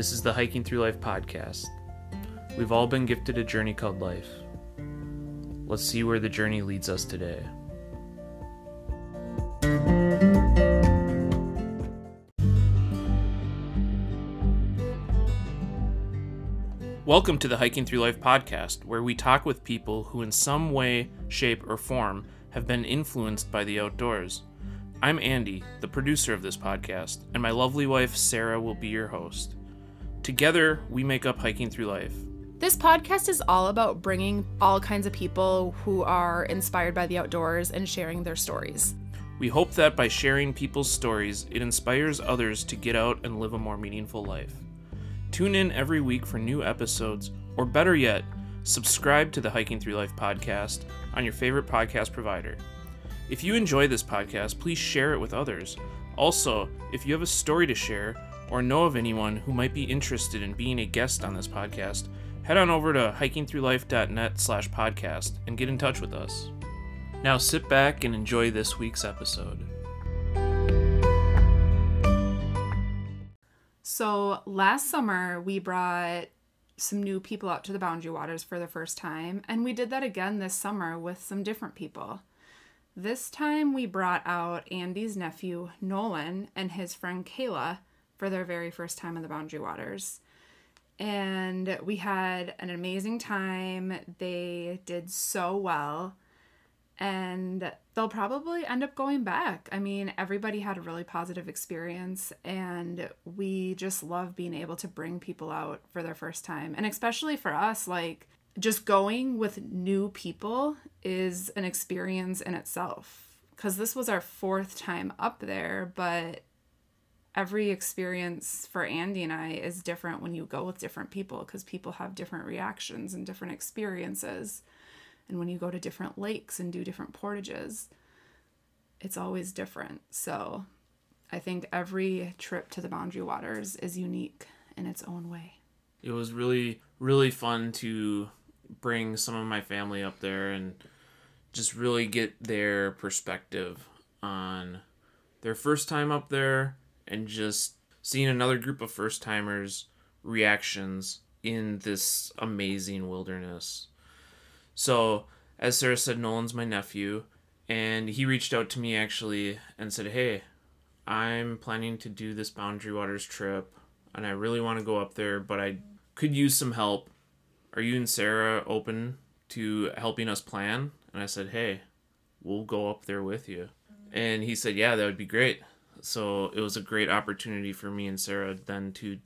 This is the Hiking Through Life podcast. We've all been gifted a journey called life. Let's see where the journey leads us today. Welcome to the Hiking Through Life podcast, where we talk with people who, in some way, shape, or form, have been influenced by the outdoors. I'm Andy, the producer of this podcast, and my lovely wife, Sarah, will be your host. Together, we make up Hiking Through Life. This podcast is all about bringing all kinds of people who are inspired by the outdoors and sharing their stories. We hope that by sharing people's stories, it inspires others to get out and live a more meaningful life. Tune in every week for new episodes, or better yet, subscribe to the Hiking Through Life podcast on your favorite podcast provider. If you enjoy this podcast, please share it with others. Also, if you have a story to share or know of anyone who might be interested in being a guest on this podcast, head on over to hikingthroughlife.net slash podcast and get in touch with us. Now sit back and enjoy this week's episode. So, last summer, we brought some new people out to the Boundary Waters for the first time, and we did that again this summer with some different people. This time, we brought out Andy's nephew, Nolan, and his friend Kayla for their very first time in the Boundary Waters. And we had an amazing time. They did so well and they'll probably end up going back. I mean, everybody had a really positive experience, and we just love being able to bring people out for their first time. And especially for us, like just going with new people is an experience in itself. Because this was our fourth time up there, but every experience for Andy and I is different when you go with different people because people have different reactions and different experiences. And when you go to different lakes and do different portages, it's always different. So I think every trip to the Boundary Waters is unique in its own way. It was really, really fun to bring some of my family up there and just really get their perspective on their first time up there and just seeing another group of first timers reactions in this amazing wilderness. So, as Sarah said, Nolan's my nephew, and he reached out to me actually and said, Hey, I'm planning to do this Boundary Waters trip, and I really want to go up there, but I could use some help. Are you and Sarah open to helping us plan? And I said, Hey, we'll go up there with you. And he said, Yeah, that would be great. So it was a great opportunity for me and Sarah then to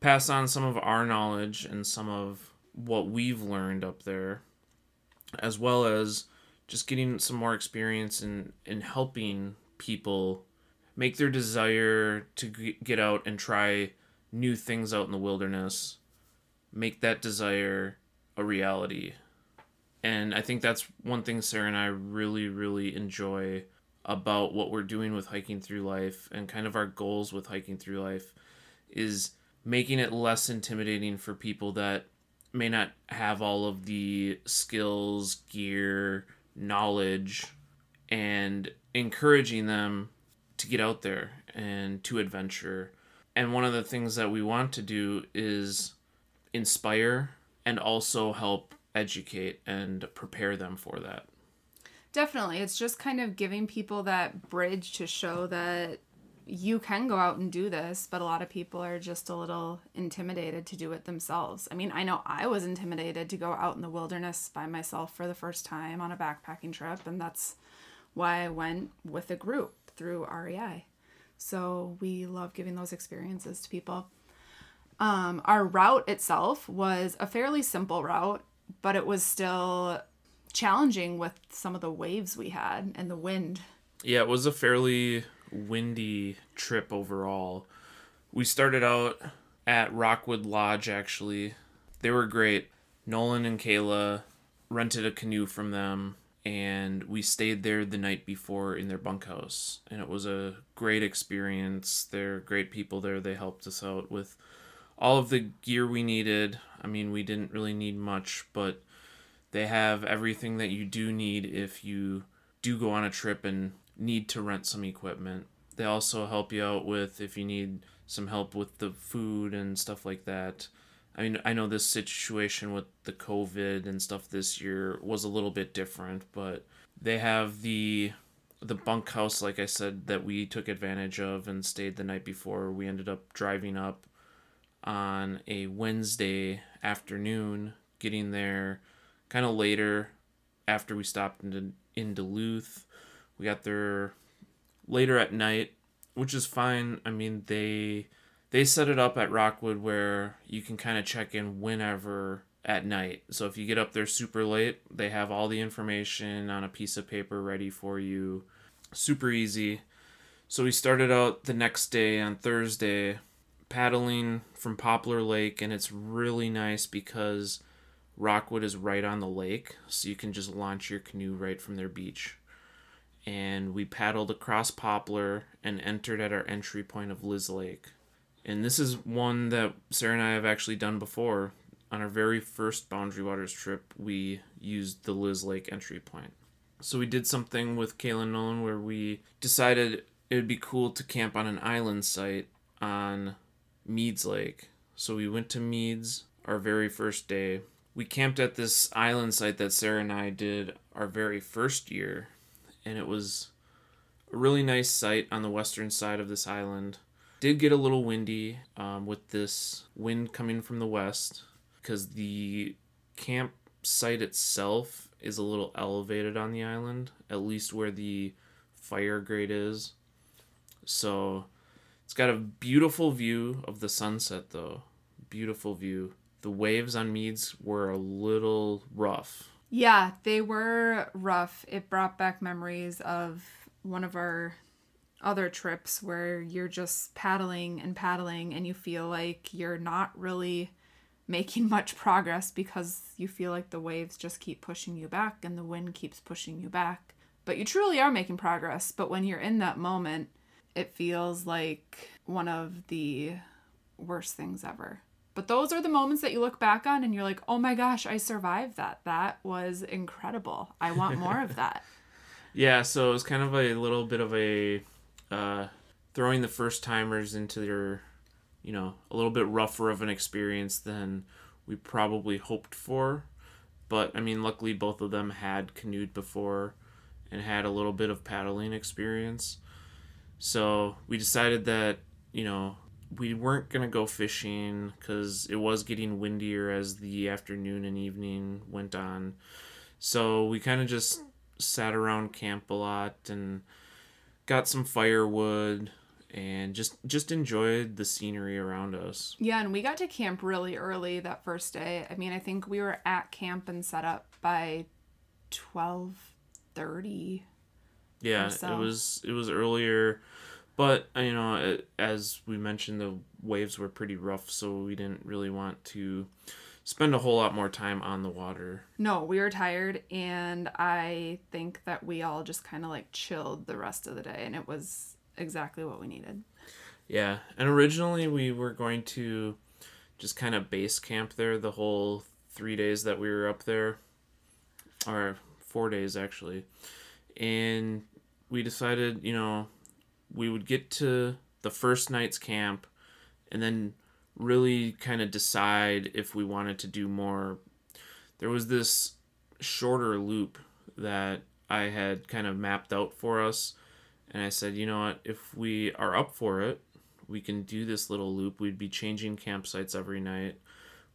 pass on some of our knowledge and some of what we've learned up there as well as just getting some more experience in in helping people make their desire to get out and try new things out in the wilderness make that desire a reality. And i think that's one thing sarah and i really really enjoy about what we're doing with hiking through life and kind of our goals with hiking through life is making it less intimidating for people that may not have all of the skills, gear, knowledge, and encouraging them to get out there and to adventure. And one of the things that we want to do is inspire and also help educate and prepare them for that. Definitely. It's just kind of giving people that bridge to show that you can go out and do this, but a lot of people are just a little intimidated to do it themselves. I mean, I know I was intimidated to go out in the wilderness by myself for the first time on a backpacking trip, and that's why I went with a group through REI. So we love giving those experiences to people. Um, our route itself was a fairly simple route, but it was still challenging with some of the waves we had and the wind. Yeah, it was a fairly windy trip overall. We started out at Rockwood Lodge actually. They were great. Nolan and Kayla rented a canoe from them and we stayed there the night before in their bunkhouse and it was a great experience. They're great people there. They helped us out with all of the gear we needed. I mean, we didn't really need much, but they have everything that you do need if you do go on a trip and need to rent some equipment. they also help you out with if you need some help with the food and stuff like that. I mean, I know this situation with the COVID and stuff this year was a little bit different, but they have the the bunkhouse, like I said, that we took advantage of and stayed the night before. We ended up driving up on a Wednesday afternoon, getting there kind of later after we stopped in, in Duluth. We got there later at night, which is fine. I mean, they they set it up at Rockwood where you can kind of check in whenever at night. So if you get up there super late, they have all the information on a piece of paper ready for you. Super easy. So we started out the next day on Thursday paddling from Poplar Lake and it's really nice because Rockwood is right on the lake, so you can just launch your canoe right from their beach. And we paddled across Poplar and entered at our entry point of Lizz Lake. And this is one that Sarah and I have actually done before. On our very first Boundary Waters trip, we used the Lizz Lake entry point. So we did something with Kaylin Nolan where we decided it would be cool to camp on an island site on Meeds Lake. So we went to Meeds our very first day. We camped at this island site that Sarah and I did our very first year, and it was a really nice site on the western side of this island did get a little windy um, with this wind coming from the west because the campsite itself is a little elevated on the island, at least where the fire grate is. So it's got a beautiful view of the sunset, though. Beautiful view. The waves on Meeds were a little rough. Yeah, they were rough. It brought back memories of one of our other trips where you're just paddling and paddling and you feel like you're not really making much progress because you feel like the waves just keep pushing you back and the wind keeps pushing you back. But you truly are making progress. But when you're in that moment, it feels like one of the worst things ever. But those are the moments that you look back on and you're like, oh my gosh, I survived that. That was incredible. I want more of that. Yeah, so it was kind of a little bit of a uh, throwing the first timers into their, you know, a little bit rougher of an experience than we probably hoped for. But I mean, luckily both of them had canoed before and had a little bit of paddling experience. So we decided that, you know, we weren't going to go fishing because it was getting windier as the afternoon and evening went on. So we kind of just sat around camp a lot and got some firewood and just just enjoyed the scenery around us. Yeah, and we got to camp really early that first day. I mean, I think we were at camp and set up by 12:30. Yeah, so. it was it was earlier, but uh, you know, as we mentioned the waves were pretty rough, so we didn't really want to spend a whole lot more time on the water. No, we were tired, and I think that we all just kind of like chilled the rest of the day, and it was exactly what we needed. Yeah, and originally we were going to just kind of base camp there the whole three days that we were up there, or four days actually, and we decided, you know, we would get to the first night's camp, and then really kind of decide if we wanted to do more. There was this shorter loop that I had kind of mapped out for us. And I said, you know what, if we are up for it, we can do this little loop. We'd be changing campsites every night,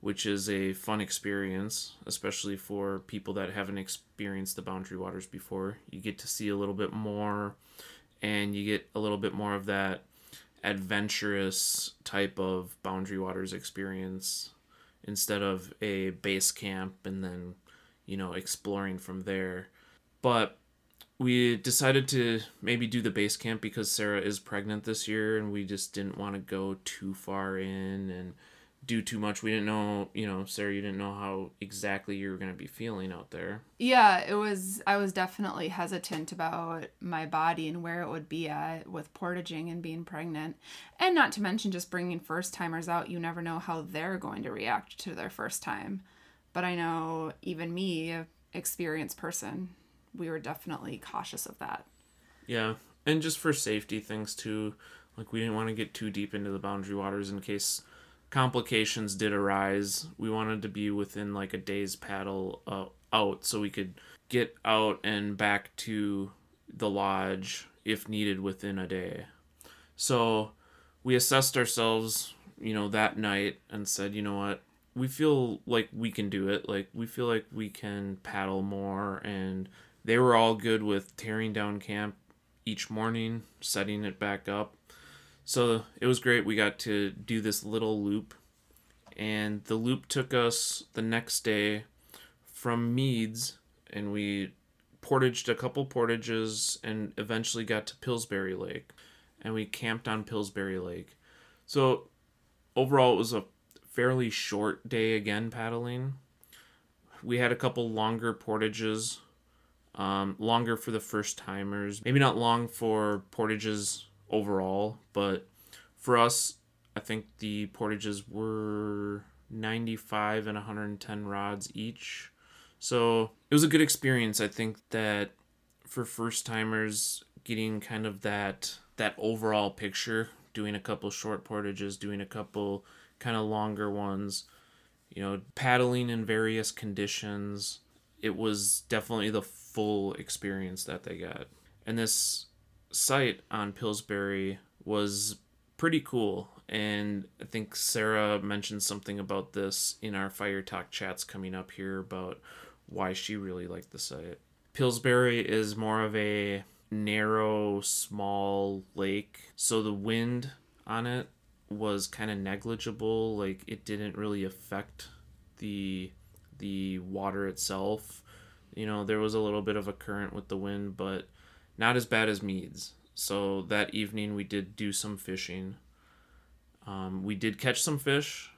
which is a fun experience, especially for people that haven't experienced the Boundary Waters before. You get to see a little bit more, and you get a little bit more of that adventurous type of Boundary Waters experience instead of a base camp and then, you know, exploring from there. But we decided to maybe do the base camp because Sarah is pregnant this year and we just didn't want to go too far in and do too much. We didn't know, you know, Sarah, you didn't know how exactly you were going to be feeling out there. Yeah, it was, I was definitely hesitant about my body and where it would be at with portaging and being pregnant. And not to mention just bringing first timers out, you never know how they're going to react to their first time. But I know even me, experienced person, we were definitely cautious of that. Yeah. and just for safety things too. Like we didn't want to get too deep into the boundary waters in case complications did arise. We wanted to be within like a day's paddle uh, out so we could get out and back to the lodge if needed within a day. So we assessed ourselves, you know, that night and said, you know what, we feel like we can do it. Like we feel like we can paddle more and they were all good with tearing down camp each morning, setting it back up. So it was great. We got to do this little loop and the loop took us the next day from Meeds and we portaged a couple portages and eventually got to Pillsbury Lake and we camped on Pillsbury Lake. So overall, it was a fairly short day again paddling. We had a couple longer portages, um, longer for the first timers. Maybe not long for portages overall, but for us, I think the portages were 95 and 110 rods each. So it was a good experience. I think that for first timers, getting kind of that that overall picture, doing a couple short portages, doing a couple kind of longer ones, you know, paddling in various conditions. It was definitely the full experience that they got. And this site on Pillsbury was pretty cool. And I think Sarah mentioned something about this in our Fire Talk chats coming up here about why she really liked the site. Pillsbury is more of a narrow, small lake, so the wind on it was kind of negligible. Like it didn't really affect the the water itself. You know, there was a little bit of a current with the wind, but not as bad as Meeds. So that evening we did do some fishing. Um, we did catch some fish,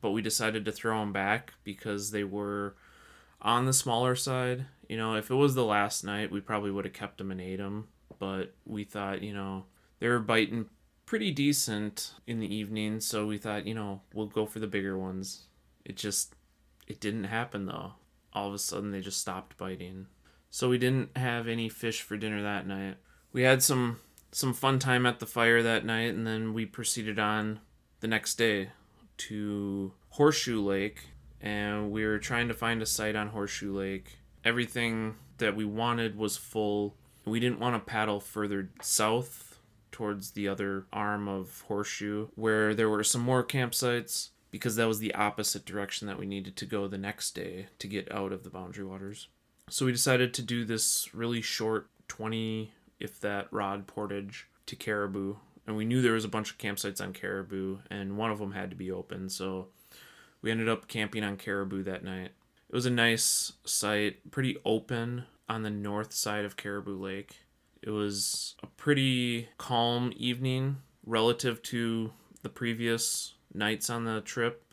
but we decided to throw them back because they were on the smaller side. You know, if it was the last night, we probably would have kept them and ate them. But we thought, you know, they were biting pretty decent in the evening, so we thought, you know, we'll go for the bigger ones. It just, it didn't happen though. All of a sudden, they just stopped biting. So we didn't have any fish for dinner that night. We had some some fun time at the fire that night, and then we proceeded on the next day to Horseshoe Lake, and we were trying to find a site on Horseshoe Lake. Everything that we wanted was full. We didn't want to paddle further south towards the other arm of Horseshoe, where there were some more campsites, because that was the opposite direction that we needed to go the next day to get out of the boundary waters. So we decided to do this really short 20, if that, rod portage to Caribou. And we knew there was a bunch of campsites on Caribou, and one of them had to be open. So we ended up camping on Caribou that night. It was a nice site, pretty open on the north side of Caribou Lake. It was a pretty calm evening relative to the previous nights on the trip.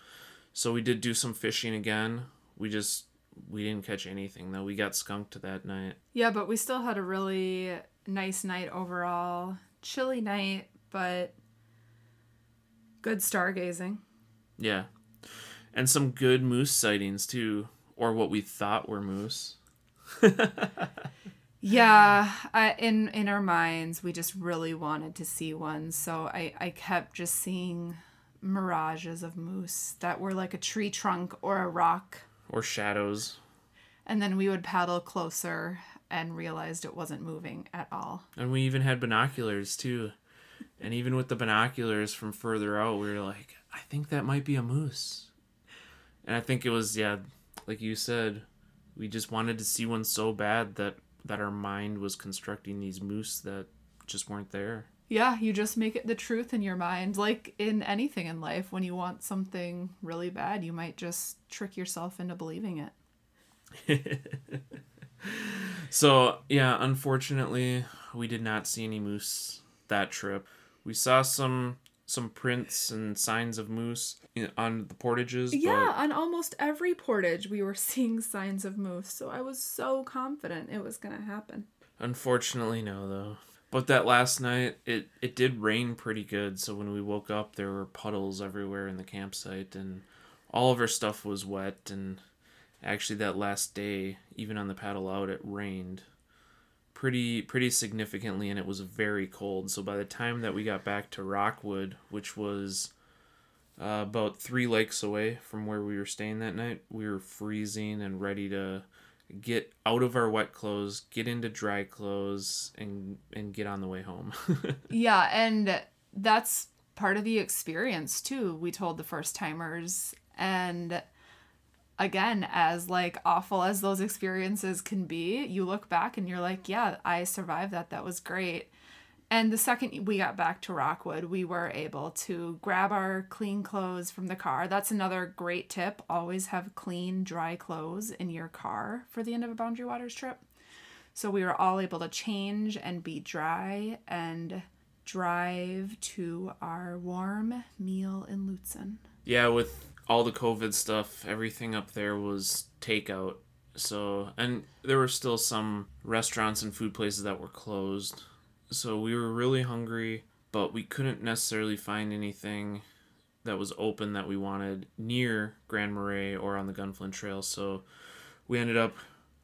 So we did do some fishing again. We just we didn't catch anything though. We got skunked that night. Yeah, but we still had a really nice night overall. Chilly night, but good stargazing. Yeah. And some good moose sightings too, or what we thought were moose. Yeah, I, in in our minds, we just really wanted to see one, so I I kept just seeing mirages of moose that were like a tree trunk or a rock, or shadows. and then we would paddle closer and realized it wasn't moving at all. And we even had binoculars too. And even with the binoculars from further out, we were like, I think that might be a moose. And I think it was, yeah, like you said, we just wanted to see one so bad that that our mind was constructing these moose that just weren't there. Yeah, you just make it the truth in your mind. Like in anything in life, when you want something really bad, you might just trick yourself into believing it. So, yeah, unfortunately, we did not see any moose that trip. We saw some some prints and signs of moose on the portages, Yeah, on almost every portage, we were seeing signs of moose, so I was so confident it was going to happen. unfortunately no though. But that last night, it it did rain pretty good, so when we woke up, there were puddles everywhere in the campsite and all of our stuff was wet and actually that last day, even on the paddle out, it rained pretty pretty significantly and it was very cold. So by the time that we got back to Rockwood, which was uh, about three lakes away from where we were staying that night, we were freezing and ready to get out of our wet clothes, get into dry clothes, and and get on the way home. yeah, and that's part of the experience too. We told the first timers, and again, as like awful as those experiences can be, you look back and you're like, yeah, I survived that. That was great. And the second we got back to Rockwood, we were able to grab our clean clothes from the car. That's another great tip. Always have clean, dry clothes in your car for the end of a Boundary Waters trip. So we were all able to change and be dry and drive to our warm meal in Lutsen. Yeah, with all the COVID stuff, everything up there was takeout. So, and there were still some restaurants and food places that were closed. So we were really hungry, but we couldn't necessarily find anything that was open that we wanted near Grand Marais or on the Gunflint Trail. So we ended up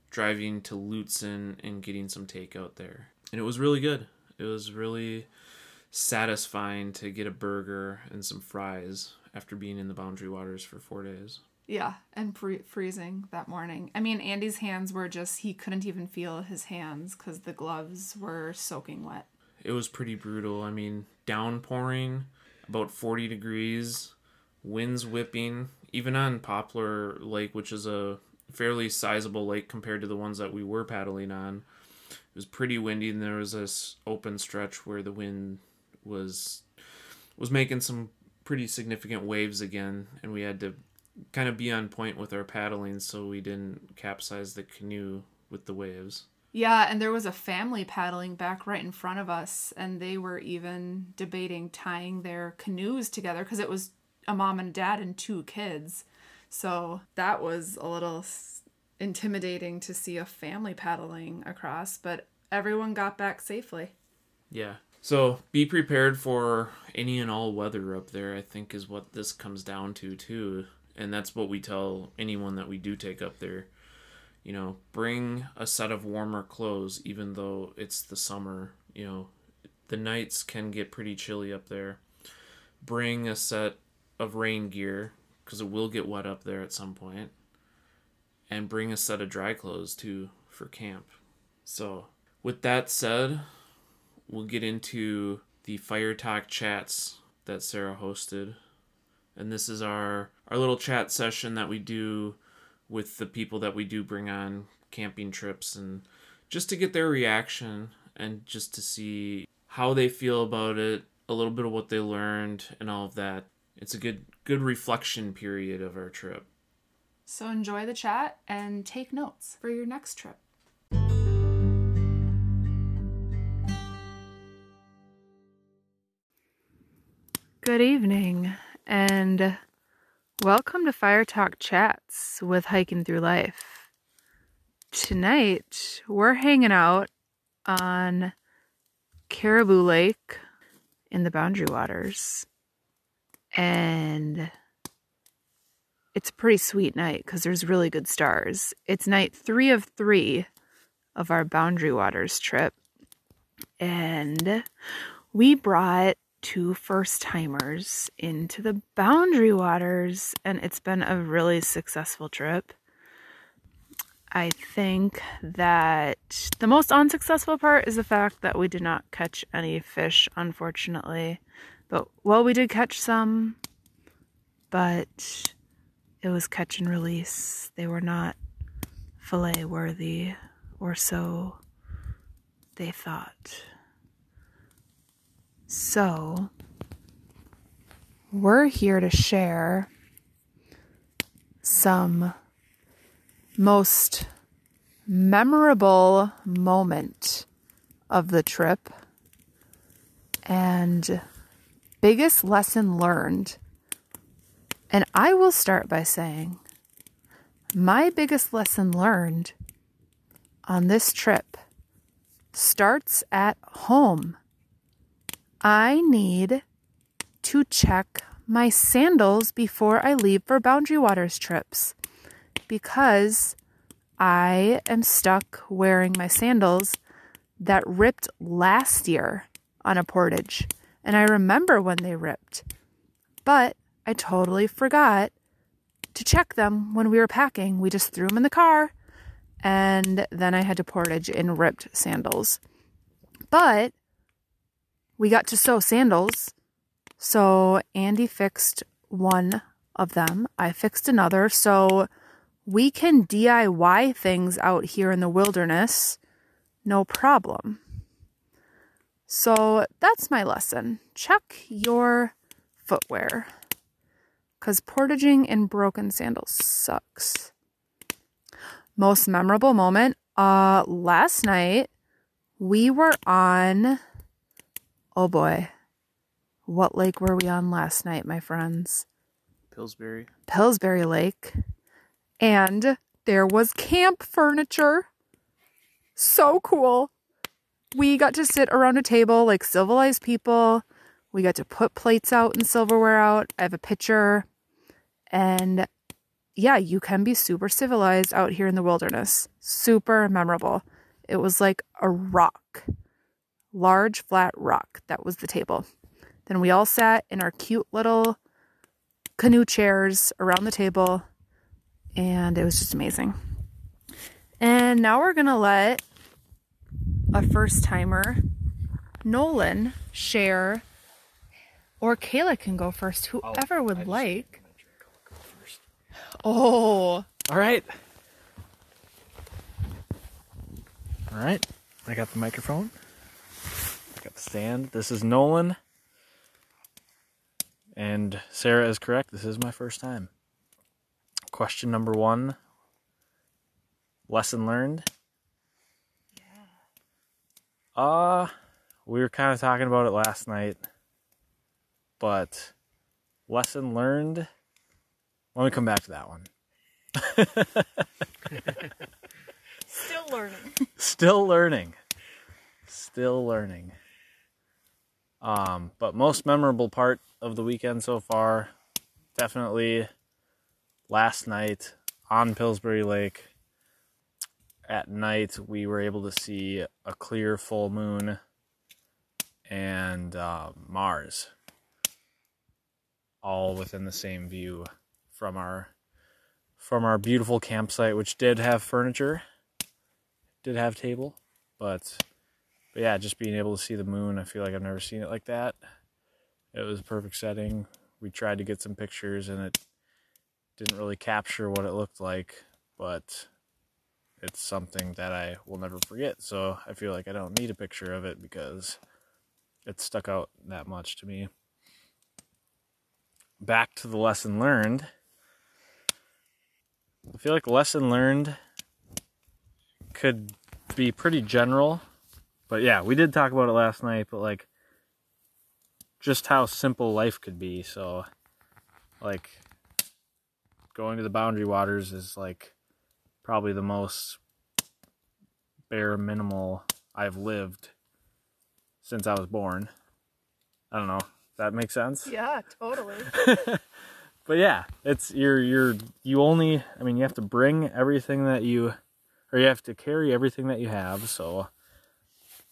driving to Lutsen and getting some takeout there. And it was really good. It was really satisfying to get a burger and some fries after being in the Boundary Waters for four days. Yeah, and pre- freezing that morning. I mean, Andy's hands were just, he couldn't even feel his hands because the gloves were soaking wet. It was pretty brutal. I mean, downpouring, about 40 degrees, winds whipping, even on Poplar Lake, which is a fairly sizable lake compared to the ones that we were paddling on. It was pretty windy, and there was this open stretch where the wind was was making some pretty significant waves again, and we had to kind of be on point with our paddling so we didn't capsize the canoe with the waves. Yeah, and there was a family paddling back right in front of us, and they were even debating tying their canoes together because it was a mom and dad and two kids. So that was a little intimidating to see a family paddling across, but everyone got back safely. Yeah, so be prepared for any and all weather up there, I think is what this comes down to too. And that's what we tell anyone that we do take up there. You know, bring a set of warmer clothes even though it's the summer, you know. The nights can get pretty chilly up there. Bring a set of rain gear because it will get wet up there at some point. And bring a set of dry clothes too for camp. So, with that said, we'll get into the Fire Talk chats that Sarah hosted. And this is our our little chat session that we do with the people that we do bring on camping trips and just to get their reaction and just to see how they feel about it, a little bit of what they learned and all of that. It's a good good reflection period of our trip. So enjoy the chat and take notes for your next trip. Good evening, and welcome to Fire Talk Chats with Hiking Through Life. Tonight, we're hanging out on Caribou Lake in the Boundary Waters, and it's a pretty sweet night because there's really good stars. It's night three of three of our Boundary Waters trip, and we brought two first timers into the boundary waters, and it's been a really successful trip. I think that the most unsuccessful part is the fact that we did not catch any fish, unfortunately. But, well, we did catch some, but it was catch and release. They were not fillet worthy, or so they thought. So, we're here to share some most memorable moment of the trip and biggest lesson learned. And I will start by saying my biggest lesson learned on this trip starts at home. I need to check my sandals before I leave for Boundary Waters trips because I am stuck wearing my sandals that ripped last year on a portage. And I remember when they ripped. But I totally forgot to check them when we were packing. We just threw them in the car. And then I had to portage in ripped sandals. But we got to sew sandals. So Andy fixed one of them. I fixed another. So we can DIY things out here in the wilderness, no problem. So that's my lesson. Check your footwear. Because portaging in broken sandals sucks. Most memorable moment uh last night we were on oh boy. What lake were we on last night, my friends? Pillsbury. Pillsbury Lake. And there was camp furniture. So cool. We got to sit around a table like civilized people. We got to put plates out and silverware out. I have a picture. And yeah, you can be super civilized out here in the wilderness. Super memorable. It was like a rock, large flat rock. That was the table. Then we all sat in our cute little canoe chairs around the table, and it was just amazing. And now we're gonna let a first timer, Nolan, share, or Kayla can go first, oh, whoever would like. Oh, All right. All right. I got the microphone. I stand. This is Nolan. And Sarah is correct. This is my first time. Question number one Lesson learned? Yeah. Uh, we were kind of talking about it last night. But lesson learned? Let me come back to that one. still learning. Still learning. Still learning. Um, but most memorable part of the weekend so far, definitely last night on Pillsbury Lake. At night, we were able to see a clear full moon and uh, Mars, all within the same view from our from our beautiful campsite, which did have furniture, did have table, but but yeah, just being able to see the moon, I feel like I've never seen it like that. It was a perfect setting. We tried to get some pictures and it didn't really capture what it looked like, but it's something that I will never forget. So I feel like I don't need a picture of it because it stuck out that much to me. Back to the lesson learned. I feel like lesson learned could be pretty general. But yeah, we did talk about it last night, but like just how simple life could be. So like going to the boundary waters is like probably the most bare minimal I've lived since I was born. I don't know. That makes sense? Yeah, totally. but yeah, it's you're you're you only I mean you have to bring everything that you or you have to carry everything that you have, so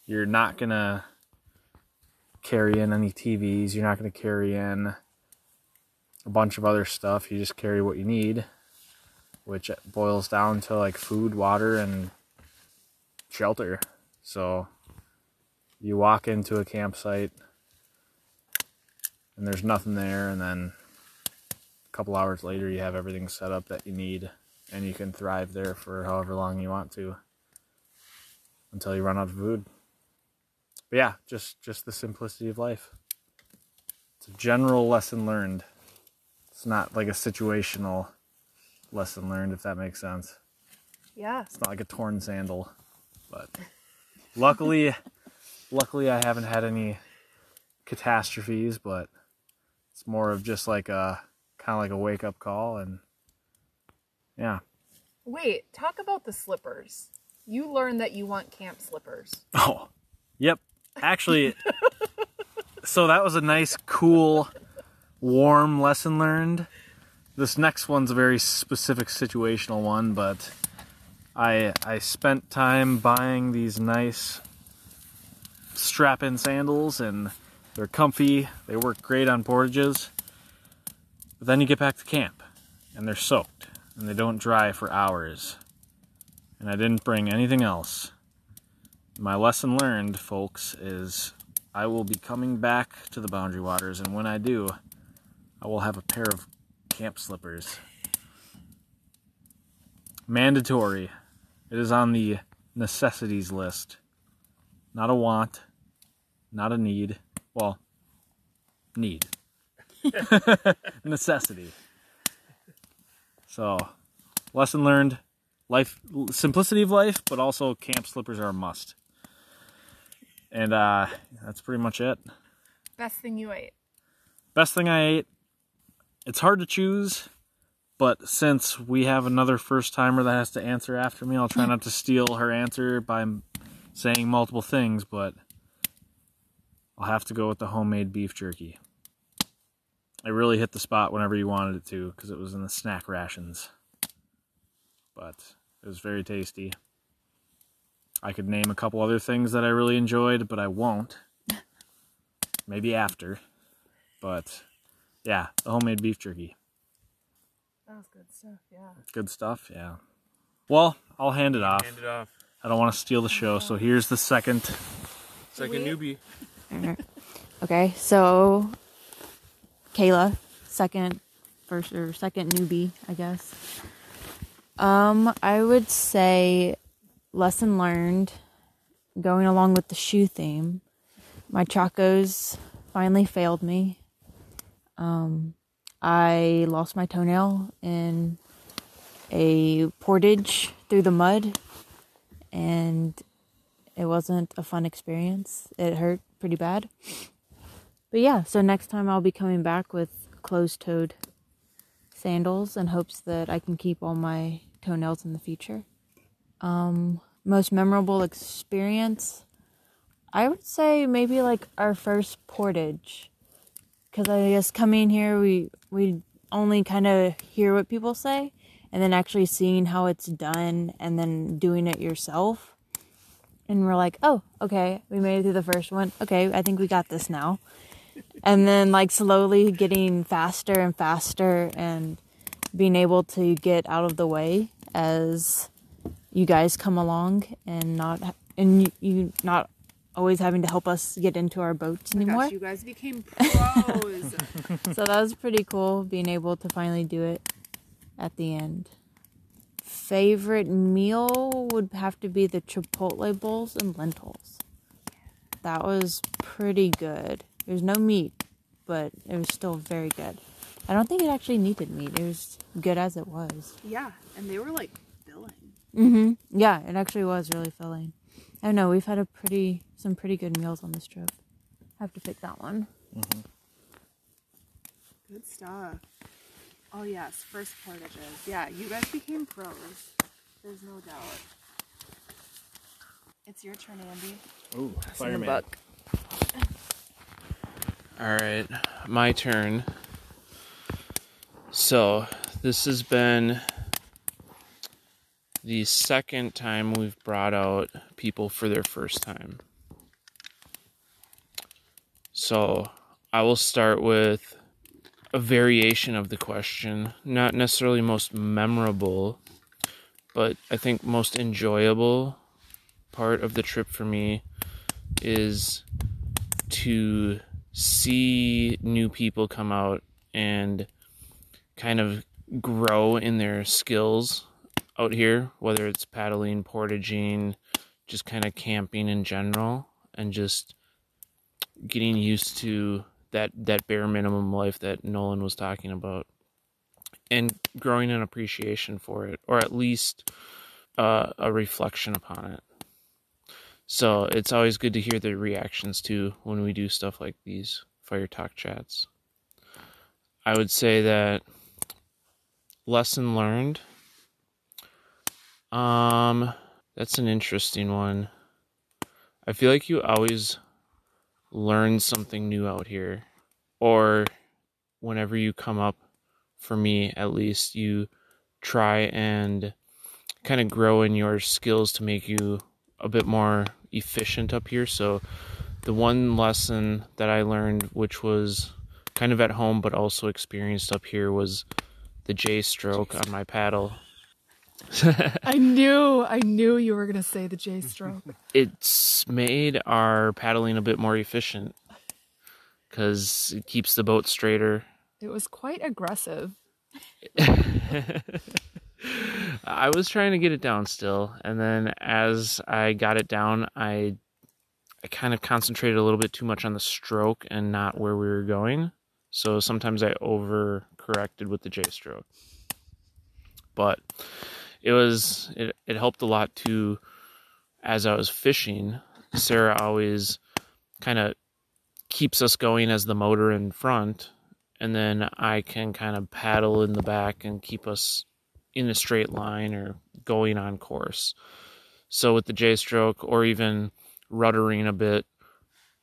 you're not gonna carry in any TVs, you're not gonna carry in a bunch of other stuff, you just carry what you need, which boils down to like food, water and shelter. So you walk into a campsite and there's nothing there and then a couple hours later you have everything set up that you need and you can thrive there for however long you want to until you run out of food but yeah just just the simplicity of life it's a general lesson learned it's not like a situational lesson learned if that makes sense Yeah. it's not like a torn sandal but luckily luckily i haven't had any catastrophes but it's more of just like a kind of like a wake up call and yeah Wait, talk about the slippers. You learned that you want camp slippers. oh yep actually so that was a nice cool warm lesson learned this next one's a very specific situational one but i i spent time buying these nice strap-in sandals and they're comfy. They work great on portages. But then you get back to camp and they're soaked and they don't dry for hours. And I didn't bring anything else. My lesson learned, folks, is I will be coming back to the Boundary Waters, and when I do, I will have a pair of camp slippers. Mandatory. It is on the necessities list. Not a want, not a need. Well, need. Necessity. So, lesson learned life simplicity of life, but also camp slippers are a must. And uh, that's pretty much it. Best thing you ate. Best thing I ate. It's hard to choose, but since we have another first timer that has to answer after me, I'll try not to steal her answer by saying multiple things, but I'll have to go with the homemade beef jerky. It really hit the spot whenever you wanted it to because it was in the snack rations. But it was very tasty. I could name a couple other things that I really enjoyed, but I won't. Maybe after. But yeah, the homemade beef jerky. That was good stuff, yeah. Good stuff, yeah. Well, I'll hand it off. Hand it off. I don't want to steal the show, so here's the second. Second newbie. Okay, so Kayla, second, first or second newbie, I guess. Um, I would say lesson learned, going along with the shoe theme. My chacos finally failed me. Um, I lost my toenail in a portage through the mud, and it wasn't a fun experience. It hurt pretty bad. But yeah, so next time I'll be coming back with closed toed sandals in hopes that I can keep all my toenails in the future. Um, most memorable experience, I would say maybe like our first portage. Because I guess coming here, we, we only kind of hear what people say, and then actually seeing how it's done and then doing it yourself. And we're like, oh, okay, we made it through the first one. Okay, I think we got this now and then like slowly getting faster and faster and being able to get out of the way as you guys come along and not and you, you not always having to help us get into our boats Oh anymore. gosh, you guys became pros. so that was pretty cool being able to finally do it at the end. Favorite meal would have to be the chipotle bowls and lentils. That was pretty good. There's no meat, but it was still very good. I don't think it actually needed meat. It was good as it was. yeah, and they were like filling. Mhm. Yeah, it actually was really filling. I don't know. We've had a pretty some pretty good meals on this trip. I have to pick that one. Good stuff. Oh yes, first portages. Yeah, you guys became pros. There's no doubt. It's your turn, Andy. Ooh, In the. All right, my turn. So, this has been the second time we've brought out people for their first time. So, I will start with a variation of the question, not necessarily most memorable, but I think most enjoyable part of the trip for me is to see new people come out and kind of grow in their skills out here, whether it's paddling, portaging, just kind of camping in general, and just getting used to that that bare minimum life that Nolan was talking about, and growing an appreciation for it, or at least uh, a reflection upon it. So it's always good to hear the reactions too when we do stuff like these fire talk chats. I would say that lesson learned. Um, that's an interesting one. I feel like you always learn something new out here, or whenever you come up, for me at least, you try and kind of grow in your skills to make you a bit more efficient up here. So the one lesson that I learned, which was kind of at home but also experienced up here, was the J stroke on my paddle. I knew, I knew you were gonna say the J stroke. It's made our paddling a bit more efficient because it keeps the boat straighter. It was quite aggressive. I was trying to get it down still, and then as I got it down, I I kind of concentrated a little bit too much on the stroke and not where we were going. So sometimes I over corrected with the J stroke. But it was it, it helped a lot too as I was fishing. Sarah always kind of keeps us going as the motor in front and then I can kind of paddle in the back and keep us in a straight line or going on course. So with the J stroke or even ruddering a bit,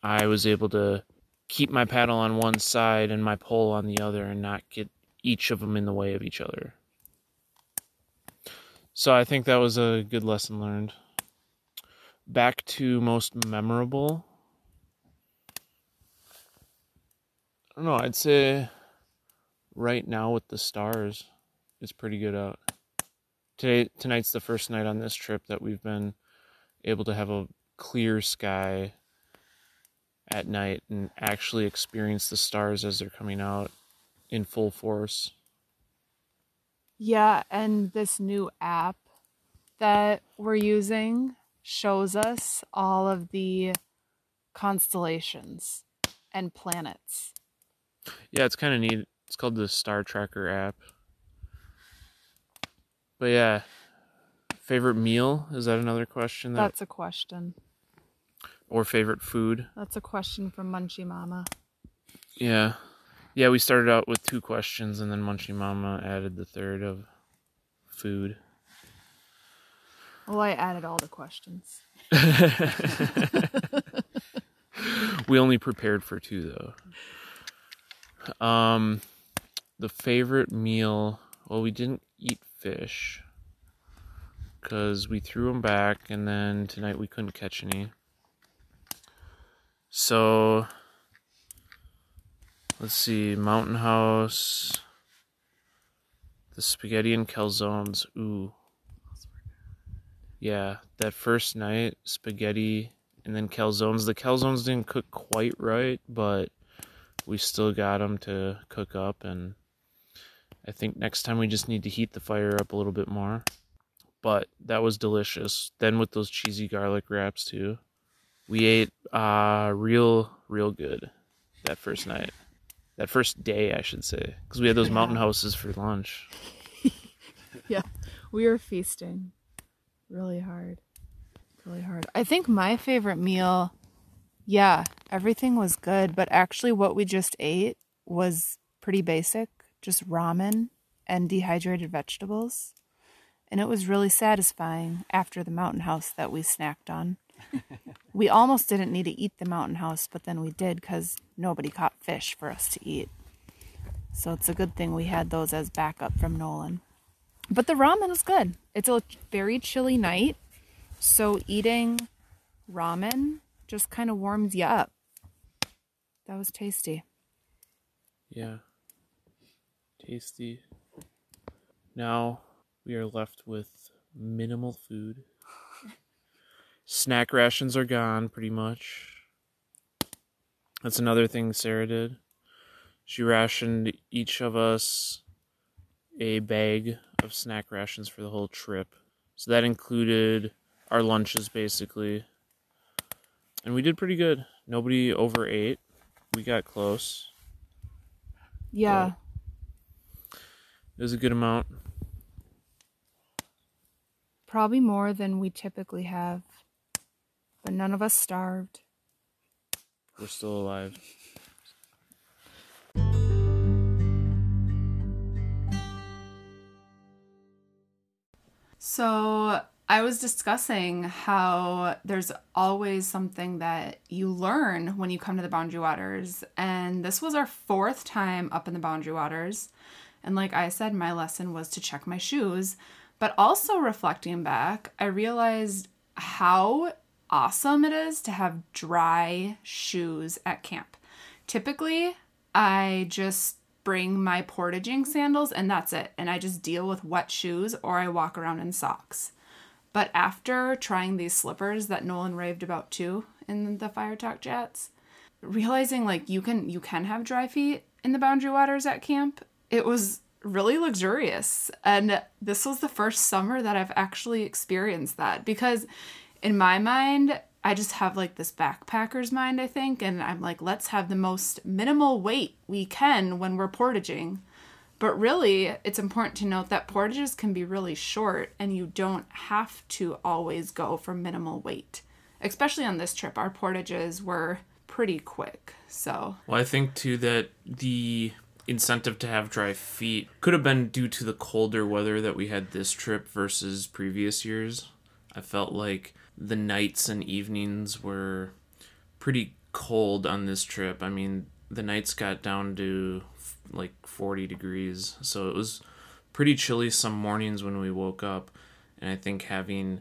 I was able to keep my paddle on one side and my pole on the other and not get each of them in the way of each other. So I think that was a good lesson learned. Back to most memorable. I don't know, I'd say right now with the stars, it's pretty good out. Today tonight's the first night on this trip that we've been able to have a clear sky at night and actually experience the stars as they're coming out in full force. Yeah, and this new app that we're using shows us all of the constellations and planets. Yeah, it's kind of neat. It's called the Star Tracker app. But yeah, favorite meal is that another question? That, That's a question. or favorite food? That's a question from Munchie Mama. Yeah, yeah. We started out with two questions, and then Munchie Mama added the third of food. Well, I added all the questions. we only prepared for two though. Um, the favorite meal. Well, we didn't eat fish because we threw them back, and then tonight we couldn't catch any. So let's see, Mountain House, the spaghetti and calzones. Ooh, yeah, that first night spaghetti and then calzones. The calzones didn't cook quite right, but we still got them to cook up and I think next time we just need to heat the fire up a little bit more. But that was delicious. Then with those cheesy garlic wraps too. We ate uh real real good that first night. That first day, I should say, cuz we had those mountain houses for lunch. Yeah, we were feasting really hard. Really hard. I think my favorite meal, yeah, everything was good, but actually, what we just ate was pretty basic just ramen and dehydrated vegetables. And it was really satisfying after the mountain house that we snacked on. we almost didn't need to eat the mountain house, but then we did because nobody caught fish for us to eat. So it's a good thing we had those as backup from Nolan. But the ramen was good. It's a very chilly night, so eating ramen just kind of warms you up. That was tasty. Yeah. Tasty. Now we are left with minimal food. Snack rations are gone pretty much. That's another thing Sarah did. She rationed each of us a bag of snack rations for the whole trip. So that included our lunches basically. And we did pretty good. Nobody overate. We got close. Yeah. It was a good amount. Probably more than we typically have. But none of us starved. We're still alive. So I was discussing how there's always something that you learn when you come to the Boundary Waters. And this was our fourth time up in the Boundary Waters. And like I said, my lesson was to check my shoes. But also reflecting back, I realized how awesome it is to have dry shoes at camp. Typically, I just bring my portaging sandals and that's it. And I just deal with wet shoes or I walk around in socks. But after trying these slippers that Nolan raved about too in the Fire Talk chats, realizing like you can you can have dry feet in the boundary waters at camp, it was really luxurious. And this was the first summer that I've actually experienced that because in my mind, I just have like this backpacker's mind, I think, and I'm like, let's have the most minimal weight we can when we're portaging. But really, it's important to note that portages can be really short and you don't have to always go for minimal weight. Especially on this trip, our portages were pretty quick. So, Well, I think too that the incentive to have dry feet could have been due to the colder weather that we had this trip versus previous years. I felt like the nights and evenings were pretty cold on this trip. I mean, the nights got down to like 40 degrees, so it was pretty chilly some mornings when we woke up. And I think having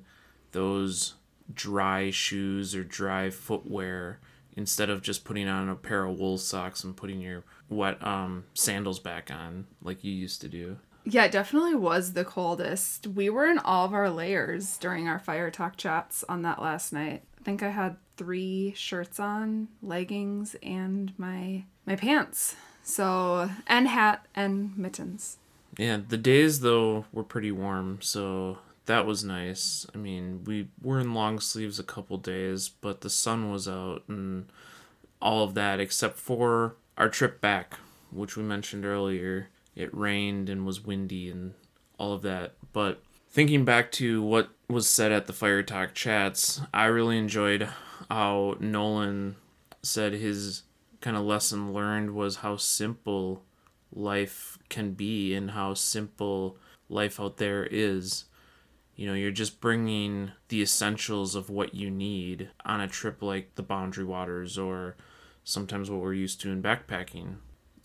those dry shoes or dry footwear instead of just putting on a pair of wool socks and putting your wet um, sandals back on like you used to do. Yeah, it definitely was the coldest. We were in all of our layers during our fire talk chats on that last night. I think I had three shirts on, leggings, and my my pants. So, and hat and mittens. Yeah, the days though were pretty warm, so that was nice. I mean, we were in long sleeves a couple days, but the sun was out and all of that except for our trip back, which we mentioned earlier. It rained and was windy and all of that. But thinking back to what was said at the Fire Talk chats, I really enjoyed how Nolan said his kind of lesson learned was how simple life can be and how simple life out there is. You know, you're just bringing the essentials of what you need on a trip like the Boundary Waters or sometimes what we're used to in backpacking.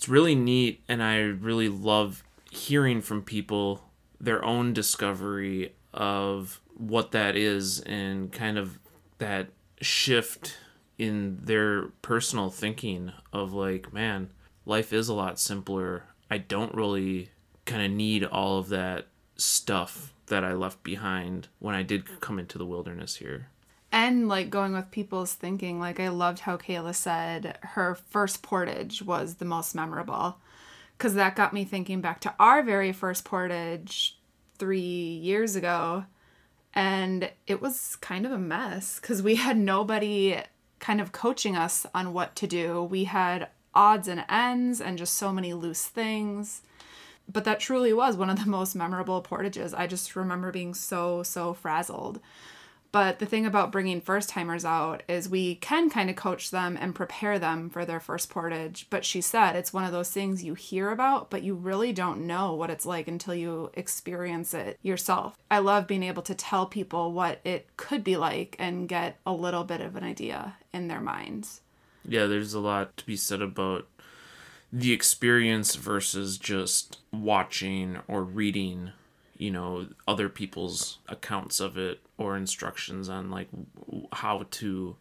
It's really neat, and I really love hearing from people their own discovery of what that is and kind of that shift in their personal thinking of like, man, life is a lot simpler. I don't really kind of need all of that stuff that I left behind when I did come into the wilderness here. And like going with people's thinking, like I loved how Kayla said her first portage was the most memorable. Because that got me thinking back to our very first portage three years ago. And it was kind of a mess because we had nobody kind of coaching us on what to do. We had odds and ends and just so many loose things. But that truly was one of the most memorable portages. I just remember being so, so frazzled. But the thing about bringing first timers out is we can kind of coach them and prepare them for their first portage. But she said it's one of those things you hear about, but you really don't know what it's like until you experience it yourself. I love being able to tell people what it could be like and get a little bit of an idea in their minds. Yeah, there's a lot to be said about the experience versus just watching or reading, you know, other people's accounts of it or instructions on like how to,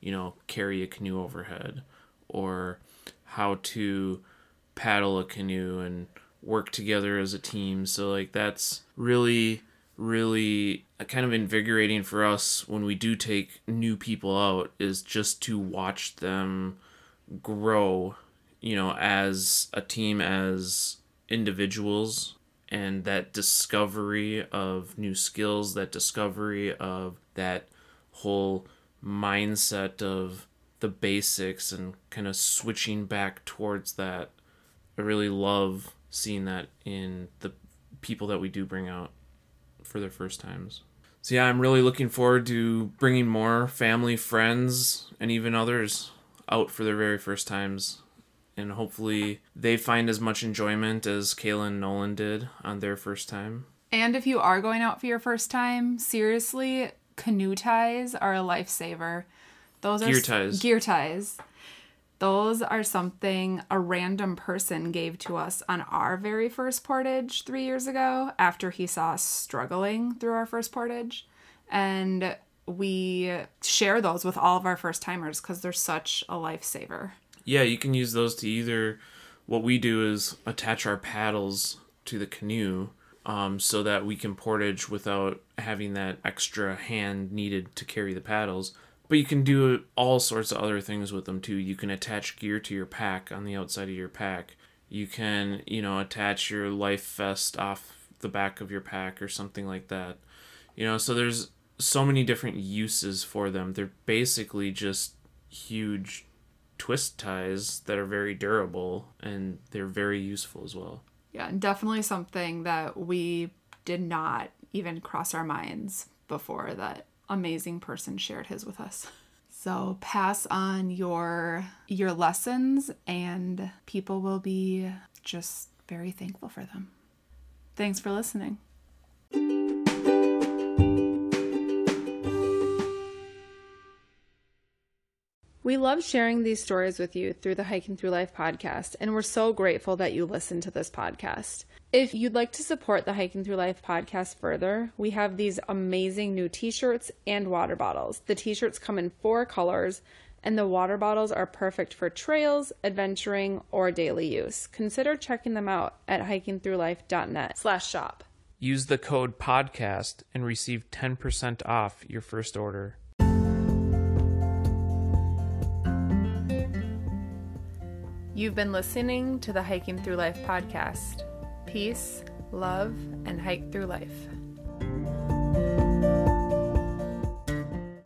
you know, carry a canoe overhead or how to paddle a canoe and work together as a team. So like that's really really kind of invigorating for us when we do take new people out is just to watch them grow, you know, as a team, as individuals, and that discovery of new skills, that discovery of that whole mindset of the basics and kind of switching back towards that. I really love seeing that in the people that we do bring out for their first times. So yeah, I'm really looking forward to bringing more family, friends, and even others out for their very first times. And hopefully they find as much enjoyment as Kayla and Nolan did on their first time. And if you are going out for your first time, seriously, canoe ties are a lifesaver. Those are Gear ties. Gear ties. Those are something a random person gave to us on our very first portage three years ago after he saw us struggling through our first portage. And we share those with all of our first timers because they're such a lifesaver. Yeah, you can use those to either. What we do is attach our paddles to the canoe um, so that we can portage without having that extra hand needed to carry the paddles. But you can do all sorts of other things with them too. You can attach gear to your pack on the outside of your pack. You can, you know, attach your life vest off the back of your pack or something like that. You know, so there's so many different uses for them. They're basically just huge twist ties that are very durable and they're very useful as well. Yeah, and definitely something that we did not even cross our minds before that amazing person shared his with us. So pass on your your lessons and people will be just very thankful for them. Thanks for listening. We love sharing these stories with you through the Hiking Through Life podcast, and we're so grateful that you listen to this podcast. If you'd like to support the Hiking Through Life podcast further, we have these amazing new t shirts and water bottles. The t shirts come in four colors, and the water bottles are perfect for trails, adventuring, or daily use. Consider checking them out at hikingthroughlife.net slash shop. Use the code podcast and receive 10% off your first order. You've been listening to the Hiking Through Life podcast. Peace, love, and hike through life.